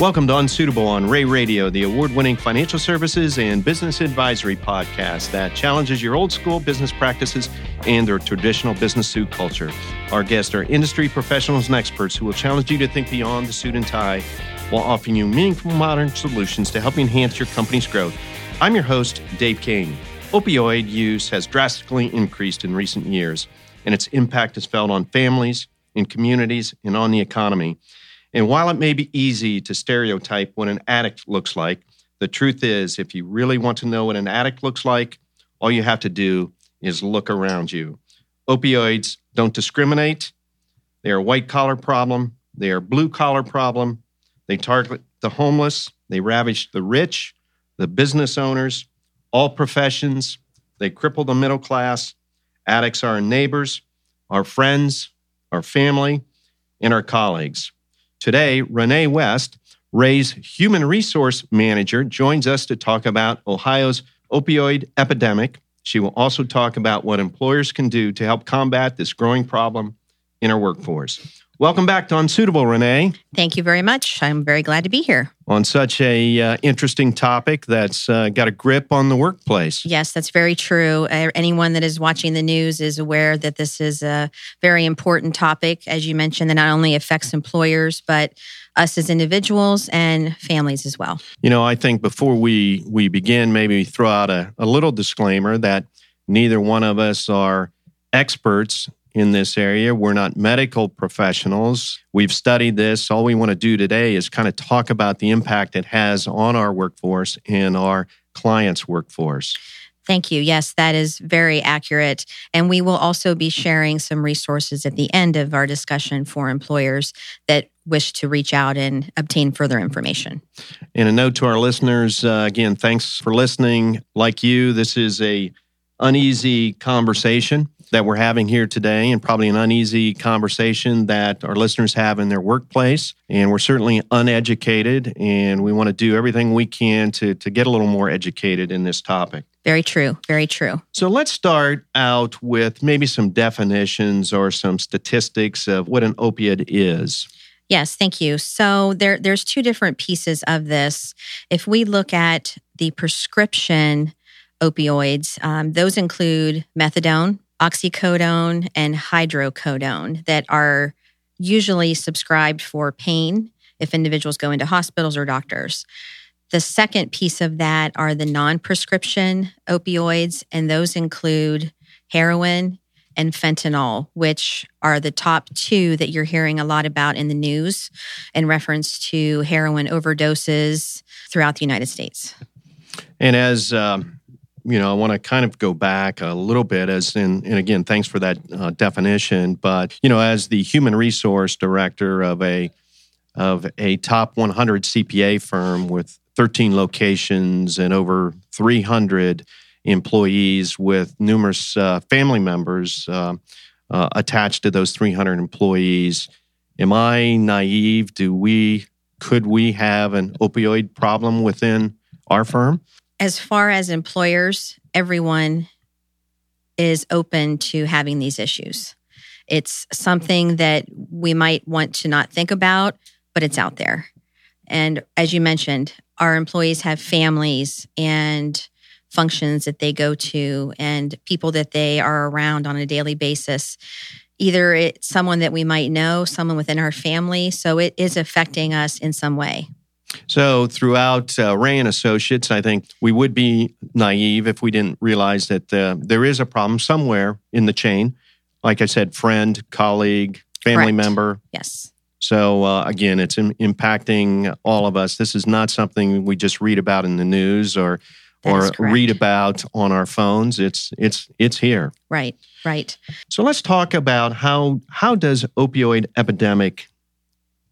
Welcome to Unsuitable on Rea Radio, the award winning financial services and business advisory podcast that challenges your old school business practices and their traditional business suit culture. Our guests are industry professionals and experts who will challenge you to think beyond the suit and tie while offering you meaningful modern solutions to help enhance your company's growth. I'm your host, Dave King. Opioid use has drastically increased in recent years, and its impact is felt on families, in communities, and on the economy. And while it may be easy to stereotype what an addict looks like, the truth is, if you really want to know what an addict looks like, all you have to do is look around you. Opioids don't discriminate. They are a white collar problem. They are a blue collar problem. They target the homeless. They ravage the rich, the business owners, all professions. They cripple the middle class. Addicts are our neighbors, our friends, our family, and our colleagues. Today, Renee West, Rea's human resource manager, joins us to talk about Ohio's opioid epidemic. She will also talk about what employers can do to help combat this growing problem in our workforce. Welcome back to Unsuitable, Renee. Thank you very much. I'm very glad to be here. On such a uh, interesting topic that's uh, got a grip on the workplace. Yes, that's very true. Uh, anyone that is watching the news is aware that this is a very important topic, as you mentioned, that not only affects employers but us as individuals and families as well. You know, I think before we we begin, maybe throw out a, a little disclaimer that neither one of us are experts in this area. We're not medical professionals. We've studied this. All we want to do today is kind of talk about the impact it has on our workforce and our clients' workforce. Thank you. Yes, that is very accurate. And we will also be sharing some resources at the end of our discussion for employers that wish to reach out and obtain further information. And a note to our listeners uh, again, thanks for listening. Like you, this is a uneasy conversation that we're having here today and probably an uneasy conversation that our listeners have in their workplace. And we're certainly uneducated and we want to do everything we can to, to get a little more educated in this topic. Very true. Very true. So let's start out with maybe some definitions or some statistics of what an opiate is. Yes, thank you. So there, there's two different pieces of this. If we look at the prescription opioids, um, those include methadone, oxycodone and hydrocodone that are usually subscribed for pain if individuals go into hospitals or doctors. The second piece of that are the non prescription opioids, and those include heroin and fentanyl, which are the top two that you're hearing a lot about in the news in reference to heroin overdoses throughout the United States. And as um you know, I want to kind of go back a little bit as in, and again, thanks for that uh, definition. But you know, as the human resource director of a of a top 100 CPA firm with 13 locations and over 300 employees, with numerous uh, family members uh, uh attached to those 300 employees, am I naive? Do we could we have an opioid problem within our firm? As far as employers, everyone is open to having these issues. It's something that we might want to not think about, but it's out there. And as you mentioned, our employees have families and functions that they go to and people that they are around on a daily basis. Either it's someone that we might know, someone within our family. So it is affecting us in some way. So throughout uh, Rea and Associates, I think we would be naive if we didn't realize that uh, there is a problem somewhere in the chain. Like I said, friend, colleague, family Correct. member. Yes. So uh, again, it's in, impacting all of us. This is not something we just read about in the news or or read about on our phones. It's it's it's here. Right. Right. So let's talk about how how does opioid epidemic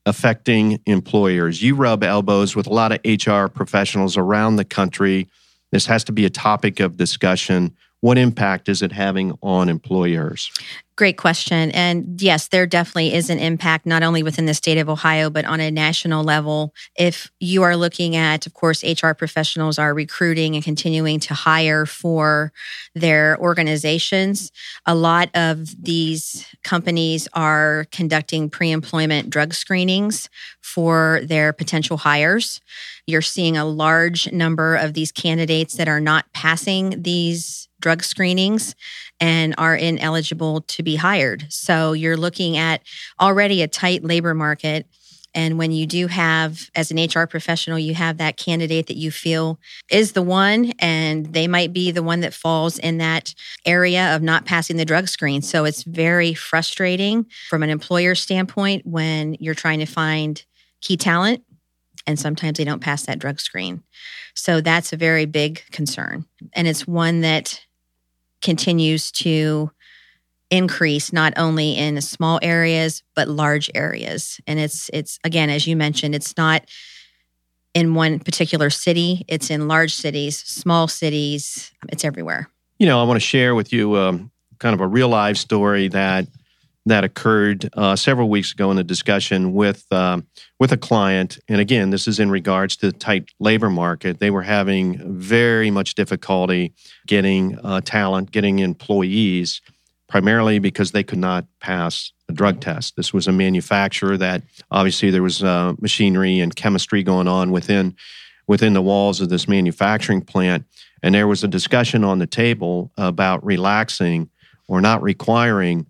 affecting employers. You rub elbows with a lot of HR professionals around the country. This has to be a topic of discussion. What impact is it having on employers? Great question. And yes, there definitely is an impact, not only within the state of Ohio, but on a national level. If you are looking at, of course, HR professionals are recruiting and continuing to hire for their organizations, a lot of these companies are conducting pre employment drug screenings for their potential hires. You're seeing a large number of these candidates that are not passing these drug screenings and are ineligible to be hired. So you're looking at already a tight labor market. And when you do have, as an HR professional, you have that candidate that you feel is the one, and they might be the one that falls in that area of not passing the drug screen. So it's very frustrating from an employer standpoint when you're trying to find key talent and sometimes they don't pass that drug screen. So that's a very big concern. And it's one that continues to increase not only in small areas but large areas. And it's it's again as you mentioned it's not in one particular city it's in large cities small cities it's everywhere. You know i want to share with you um, kind of a real life story that that occurred uh, several weeks ago in a discussion with um, with a client, and again, this is in regards to the tight labor market. They were having very much difficulty getting uh, talent, getting employees, primarily because they could not pass a drug test. This was a manufacturer that obviously there was uh, machinery and chemistry going on within within the walls of this manufacturing plant, and there was a discussion on the table about relaxing or not requiring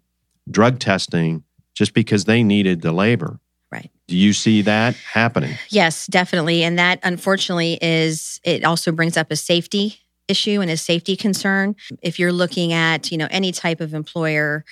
drug testing just because they needed the labor. Right. Do you see that happening? Yes, definitely. And that unfortunately is, it also brings up a safety issue and a safety concern. If you're looking at, you know, any type of employer,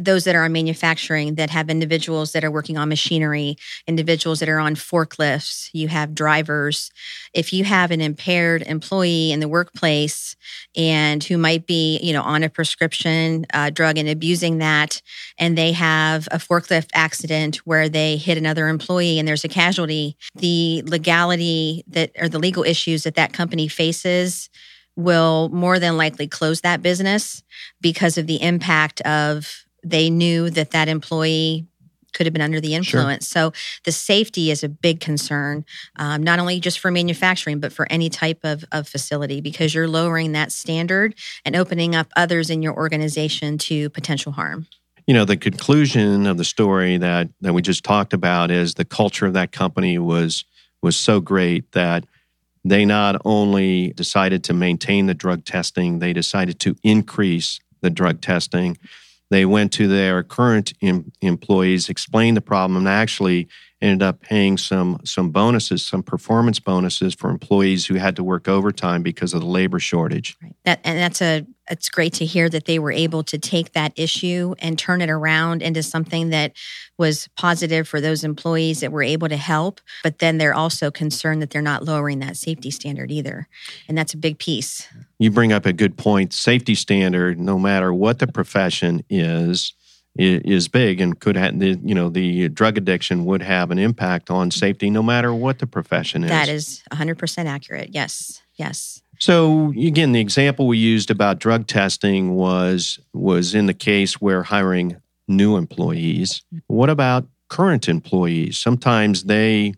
those that are on manufacturing that have individuals that are working on machinery, individuals that are on forklifts, you have drivers. If you have an impaired employee in the workplace and who might be, you know, on a prescription uh, drug and abusing that, and they have a forklift accident where they hit another employee and there's a casualty, the legality that or the legal issues that that company faces will more than likely close that business because of the impact of they knew that that employee could have been under the influence. Sure. So the safety is a big concern, um, not only just for manufacturing, but for any type of, of facility, because you're lowering that standard and opening up others in your organization to potential harm. You know, the conclusion of the story that that we just talked about is the culture of that company was was so great that they not only decided to maintain the drug testing, they decided to increase the drug testing they went to their current em- employees, explained the problem, and actually ended up paying some some bonuses, some performance bonuses for employees who had to work overtime because of the labor shortage. Right. That and that's a it's great to hear that they were able to take that issue and turn it around into something that was positive for those employees that were able to help. But then they're also concerned that they're not lowering that safety standard either. And that's a big piece. You bring up a good point. Safety standard, no matter what the profession is, is big and could have the you know the drug addiction would have an impact on safety no matter what the profession is. That is 100% accurate. Yes. Yes. So again, the example we used about drug testing was was in the case where hiring new employees. What about current employees? Sometimes they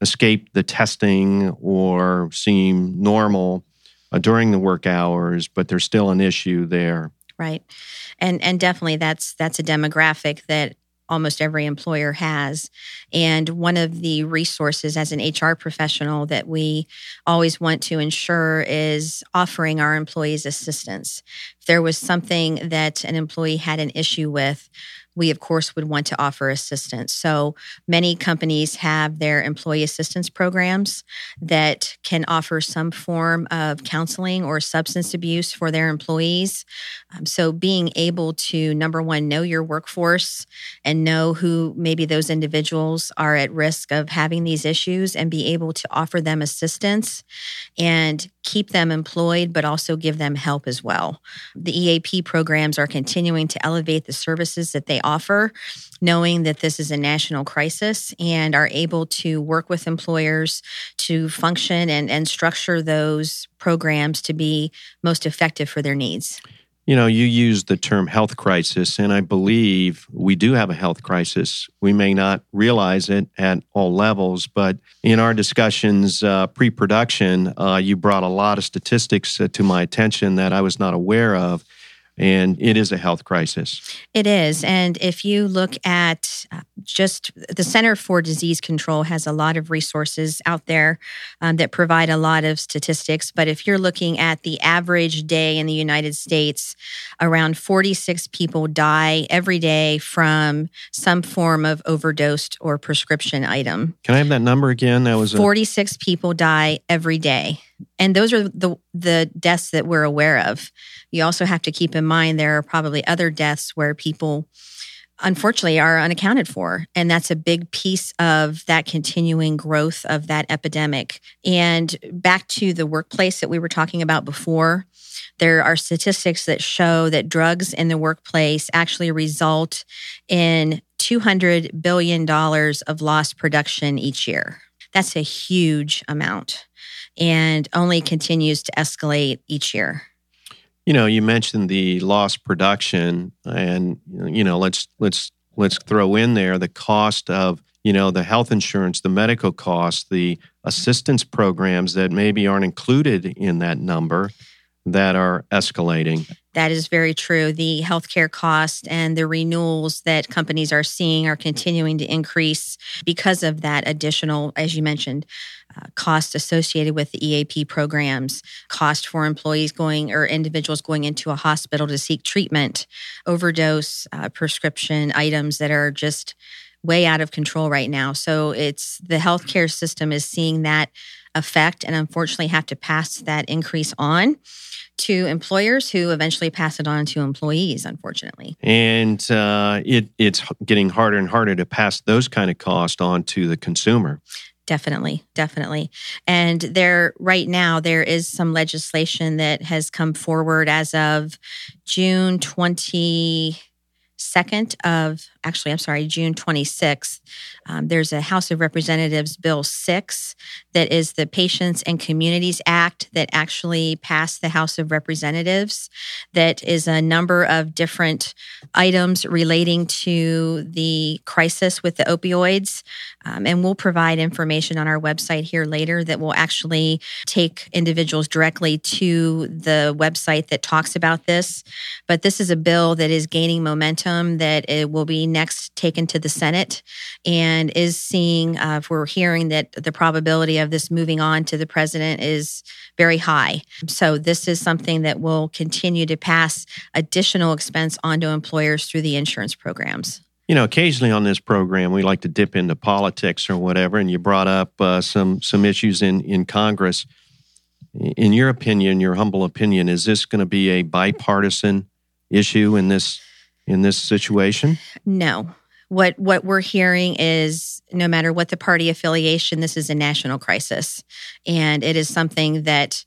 escape the testing or seem normal uh, during the work hours, but there's still an issue there right and and definitely that's that's a demographic that almost every employer has. And one of the resources as an HR professional that we always want to ensure is offering our employees assistance. If there was something that an employee had an issue with, we of course would want to offer assistance. So many companies have their employee assistance programs that can offer some form of counseling or substance abuse for their employees. Um, so being able to number one know your workforce and know who maybe those individuals are at risk of having these issues and be able to offer them assistance and keep them employed but also give them help as well. The EAP programs are continuing to elevate the services that they offer, knowing that this is a national crisis and are able to work with employers to function and, and structure those programs to be most effective for their needs. You know, you use the term health crisis, and I believe we do have a health crisis. We may not realize it at all levels, but in our discussions uh, pre production, uh, you brought a lot of statistics uh, to my attention that I was not aware of and it is a health crisis. It is. And if you look at uh, just the Center for Disease Control has a lot of resources out there um, that provide a lot of statistics. But if you're looking at the average day in the United States, around 46 people die every day from some form of overdosed or prescription item. Can I have that number again? That was a- 46 people die every day and those are the the deaths that we're aware of. You also have to keep in mind there are probably other deaths where people unfortunately are unaccounted for. And that's a big piece of that continuing growth of that epidemic. And back to the workplace that we were talking about before there are statistics that show that drugs in the workplace actually result in 200 billion dollars of lost production each year. That's a huge amount and only continues to escalate each year. You know, you mentioned the lost production, and you know, let's let's let's throw in there the cost of you know the health insurance, the medical costs, the assistance programs that maybe aren't included in that number that are escalating. That is very true. The healthcare cost and the renewals that companies are seeing are continuing to increase because of that additional, as you mentioned, uh, cost associated with the EAP programs, cost for employees going or individuals going into a hospital to seek treatment, overdose uh, prescription items that are just way out of control right now. So it's the healthcare system is seeing that effect and unfortunately have to pass that increase on to employers who eventually pass it on to employees unfortunately. And uh, it, it's getting harder and harder to pass those kind of costs on to the consumer. Definitely definitely. And there right now there is some legislation that has come forward as of june 22nd of actually, I'm sorry, June 26th, um, there's a House of Representatives Bill 6 that is the Patients and Communities Act that actually passed the House of Representatives. That is a number of different items relating to the crisis with the opioids. Um, and we'll provide information on our website here later that will actually take individuals directly to the website that talks about this. But this is a bill that is gaining momentum, that it will be next taken to the Senate and is seeing, uh, if we're hearing that the probability of this moving on to the president is very high. So this is something that will continue to pass additional expense onto employers through the insurance programs. You know, occasionally on this program, we like to dip into politics or whatever, and you brought up uh, some some issues in in Congress. In your opinion, your humble opinion, is this going to be a bipartisan issue in this in this situation? No. What what we're hearing is no matter what the party affiliation, this is a national crisis. And it is something that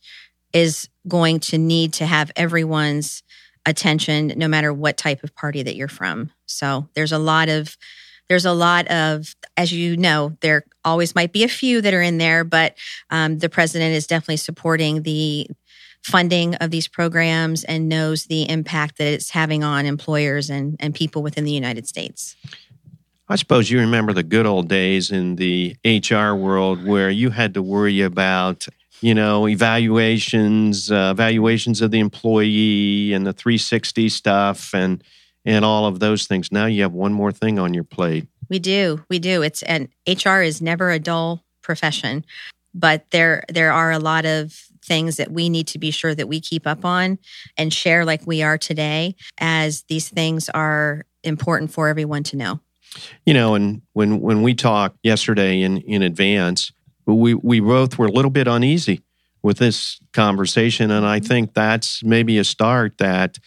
is going to need to have everyone's attention no matter what type of party that you're from. So there's a lot of there's a lot of as you know there always might be a few that are in there but um, the president is definitely supporting the funding of these programs and knows the impact that it's having on employers and, and people within the United States. I suppose you remember the good old days in the HR world where you had to worry about, you know, evaluations, uh, evaluations of the employee and the 360 stuff and and all of those things. Now you have one more thing on your plate. We do. We do. It's and HR is never a dull profession, but there there are a lot of things that we need to be sure that we keep up on and share like we are today, as these things are important for everyone to know. You know, and when when we talked yesterday in in advance, we we both were a little bit uneasy with this conversation, and I mm-hmm. think that's maybe a start that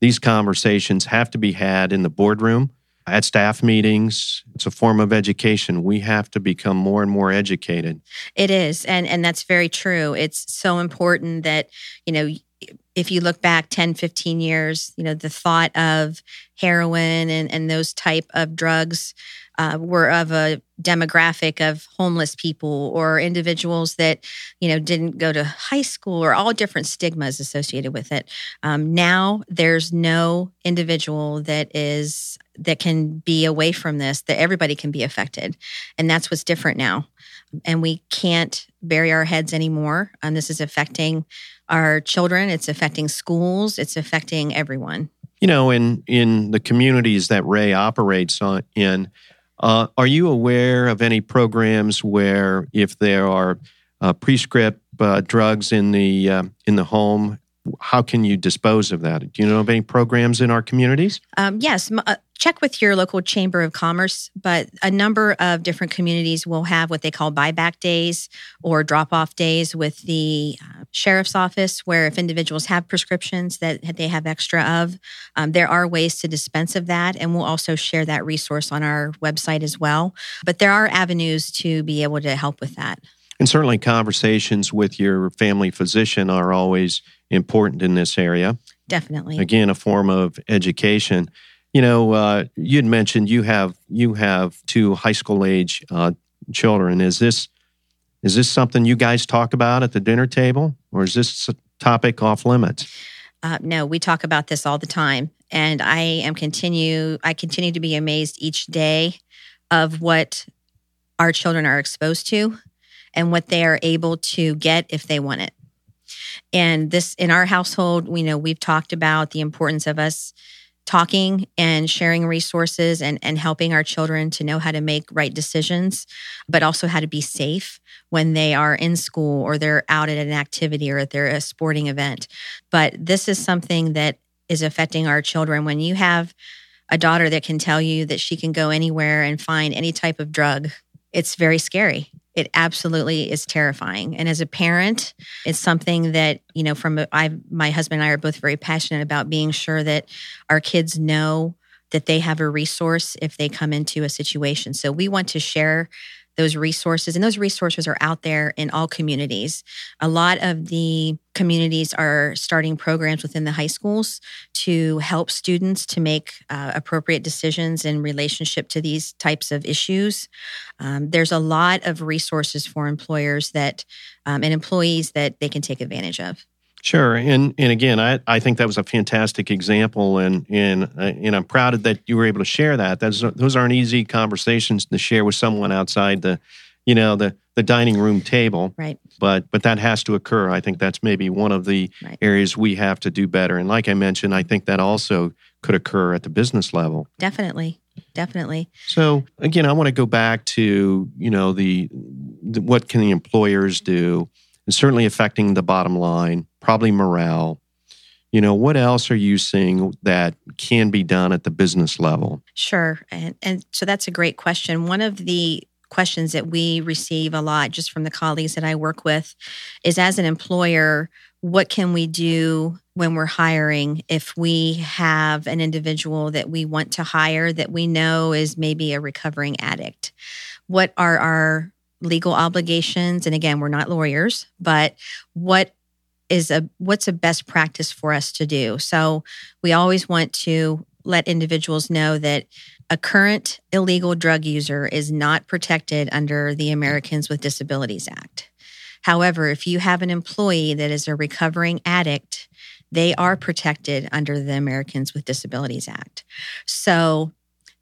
these conversations have to be had in the boardroom at staff meetings. It's a form of education. We have to become more and more educated. It is and and that's very true. It's so important that you know if you look back 10, 15 years, you know, the thought of heroin and, and those type of drugs uh, were of a demographic of homeless people or individuals that you know didn't go to high school or all different stigmas associated with it. Um, now there's no individual that is that can be away from this that everybody can be affected. And that's what's different now. And we can't bury our heads anymore. And um, this is affecting our children. It's affecting schools. It's affecting everyone. You know in in the communities that Rea operates on in uh, are you aware of any programs where, if there are uh, prescript uh, drugs in the uh, in the home, how can you dispose of that? Do you know of any programs in our communities? Um, yes, uh, check with your local chamber of commerce, but a number of different communities will have what they call buyback days or drop off days with the uh, sheriff's office, where if individuals have prescriptions that they have extra of, um, there are ways to dispense of that. And we'll also share that resource on our website as well. But there are avenues to be able to help with that. And certainly, conversations with your family physician are always important in this area. Definitely. Again, a form of education. You know, uh, you had mentioned you have you have two high school age uh, children. Is this is this something you guys talk about at the dinner table, or is this a topic off limits? Uh, no, we talk about this all the time, and I am continue. I continue to be amazed each day of what our children are exposed to and what they are able to get if they want it. And this in our household, we know we've talked about the importance of us talking and sharing resources and, and helping our children to know how to make right decisions, but also how to be safe when they are in school or they're out at an activity or they're a sporting event. But this is something that is affecting our children. When you have a daughter that can tell you that she can go anywhere and find any type of drug, it's very scary it absolutely is terrifying. And as a parent, it's something that, you know, from I, my husband and I are both very passionate about being sure that our kids know that they have a resource if they come into a situation. So we want to share those resources and those resources are out there in all communities. A lot of the communities are starting programs within the high schools to help students to make uh, appropriate decisions in relationship to these types of issues. Um, there's a lot of resources for employers that um, and employees that they can take advantage of Sure, and and again, I, I think that was a fantastic example, and and uh, and I'm proud that you were able to share that. Those those aren't easy conversations to share with someone outside the, you know, the the dining room table. Right. But but that has to occur. I think that's maybe one of the right. areas we have to do better. And like I mentioned, I think that also could occur at the business level. Definitely, definitely. So again, I want to go back to you know the, the what can the employers do is certainly affecting the bottom line, probably morale. You know, what else are you seeing that can be done at the business level? Sure. And, and so that's a great question. One of the questions that we receive a lot just from the colleagues that I work with is as an employer, what can we do when we're hiring if we have an individual that we want to hire that we know is maybe a recovering addict? What are our legal obligations and again we're not lawyers but what is a what's a best practice for us to do so we always want to let individuals know that a current illegal drug user is not protected under the Americans with Disabilities Act. However, if you have an employee that is a recovering addict, they are protected under the Americans with Disabilities Act. So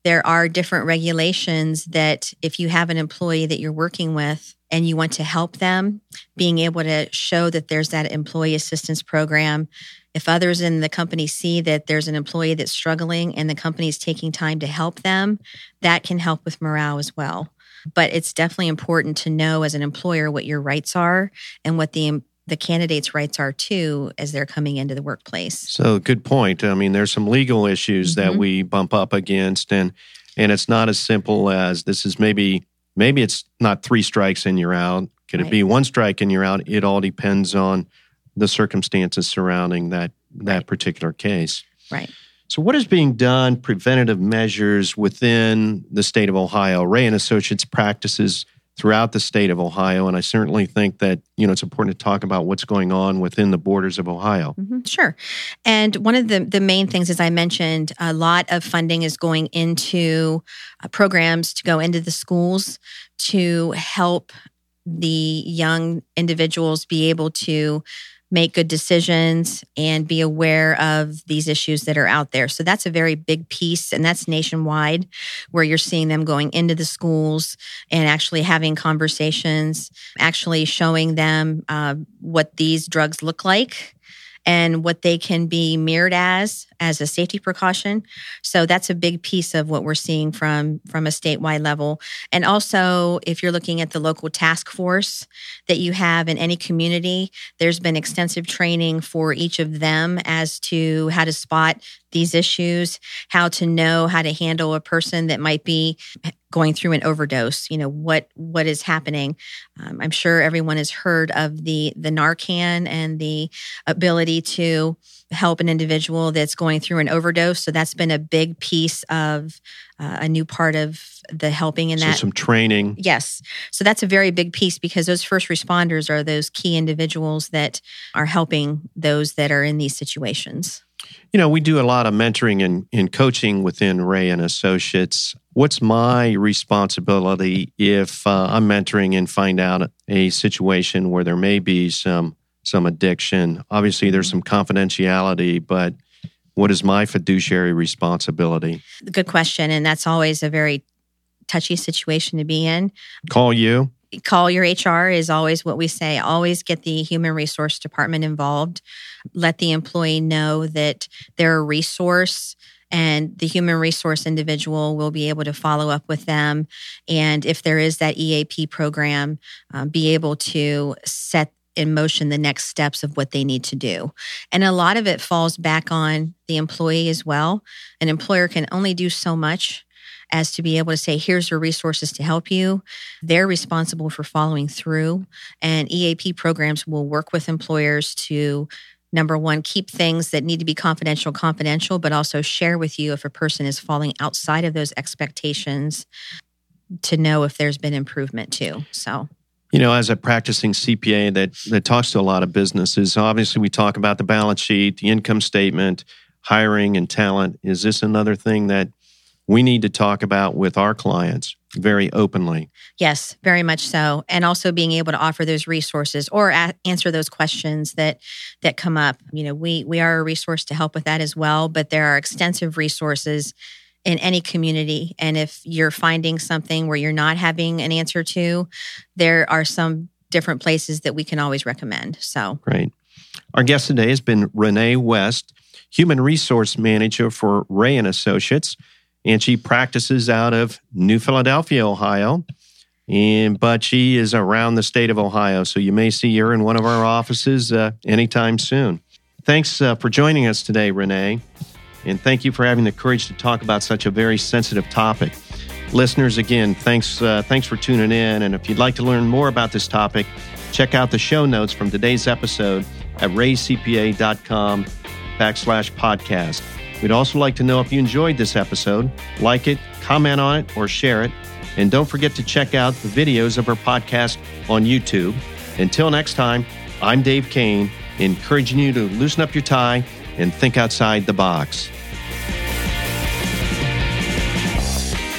there are different regulations that if you have an employee that you're working with and you want to help them, being able to show that there's that employee assistance program. If others in the company see that there's an employee that's struggling and the company is taking time to help them, that can help with morale as well. But it's definitely important to know as an employer what your rights are and what the the candidates' rights are too as they're coming into the workplace. So, good point. I mean, there's some legal issues mm-hmm. that we bump up against, and and it's not as simple as this is maybe maybe it's not three strikes and you're out. Could right. it be one strike and you're out? It all depends on the circumstances surrounding that that right. particular case. Right. So, what is being done? Preventative measures within the state of Ohio. Rea and Associates practices throughout the state of Ohio. And I certainly think that, you know, it's important to talk about what's going on within the borders of Ohio. Mm-hmm, sure. And one of the, the main things, as I mentioned, a lot of funding is going into uh, programs to go into the schools to help the young individuals be able to make good decisions and be aware of these issues that are out there. So that's a very big piece, and that's nationwide, where you're seeing them going into the schools and actually having conversations, actually showing them uh, what these drugs look like and what they can be mirrored as as a safety precaution. So that's a big piece of what we're seeing from from a statewide level. And also if you're looking at the local task force that you have in any community, there's been extensive training for each of them as to how to spot these issues, how to know how to handle a person that might be going through an overdose. You know what what is happening. Um, I'm sure everyone has heard of the the Narcan and the ability to help an individual that's going through an overdose. So that's been a big piece of uh, a new part of the helping in so that. some training. Yes. So that's a very big piece because those first responders are those key individuals that are helping those that are in these situations. You know, we do a lot of mentoring and, and coaching within Rea and Associates. What's my responsibility if uh, I'm mentoring and find out a situation where there may be some some addiction? Obviously, there's some confidentiality, but what is my fiduciary responsibility? Good question, and that's always a very touchy situation to be in. Call you call your HR is always what we say. Always get the human resource department involved. Let the employee know that they're a resource and the human resource individual will be able to follow up with them. And if there is that EAP program, um, be able to set in motion the next steps of what they need to do. And a lot of it falls back on the employee as well. An employer can only do so much as to be able to say, here's your resources to help you. They're responsible for following through. And EAP programs will work with employers to number one, keep things that need to be confidential confidential, but also share with you if a person is falling outside of those expectations to know if there's been improvement too. So you know, as a practicing CPA that that talks to a lot of businesses, obviously we talk about the balance sheet, the income statement, hiring and talent. Is this another thing that we need to talk about with our clients very openly. Yes, very much so. And also being able to offer those resources or a- answer those questions that that come up. You know, we we are a resource to help with that as well, but there are extensive resources in any community and if you're finding something where you're not having an answer to, there are some different places that we can always recommend. So Great. Our guest today has been Renee West, Human Resource Manager for Rea and Associates and she practices out of New Philadelphia, Ohio. And but she is around the state of Ohio, so you may see her in one of our offices uh, anytime soon. Thanks uh, for joining us today, Renee, and thank you for having the courage to talk about such a very sensitive topic. Listeners, again, thanks uh, thanks for tuning in. And if you'd like to learn more about this topic, check out the show notes from today's episode at reacpa.com backslash podcast. We'd also like to know if you enjoyed this episode. Like it, comment on it, or share it. And don't forget to check out the videos of our podcast on YouTube. Until next time, I'm Dave Kane, encouraging you to loosen up your tie and think outside the box.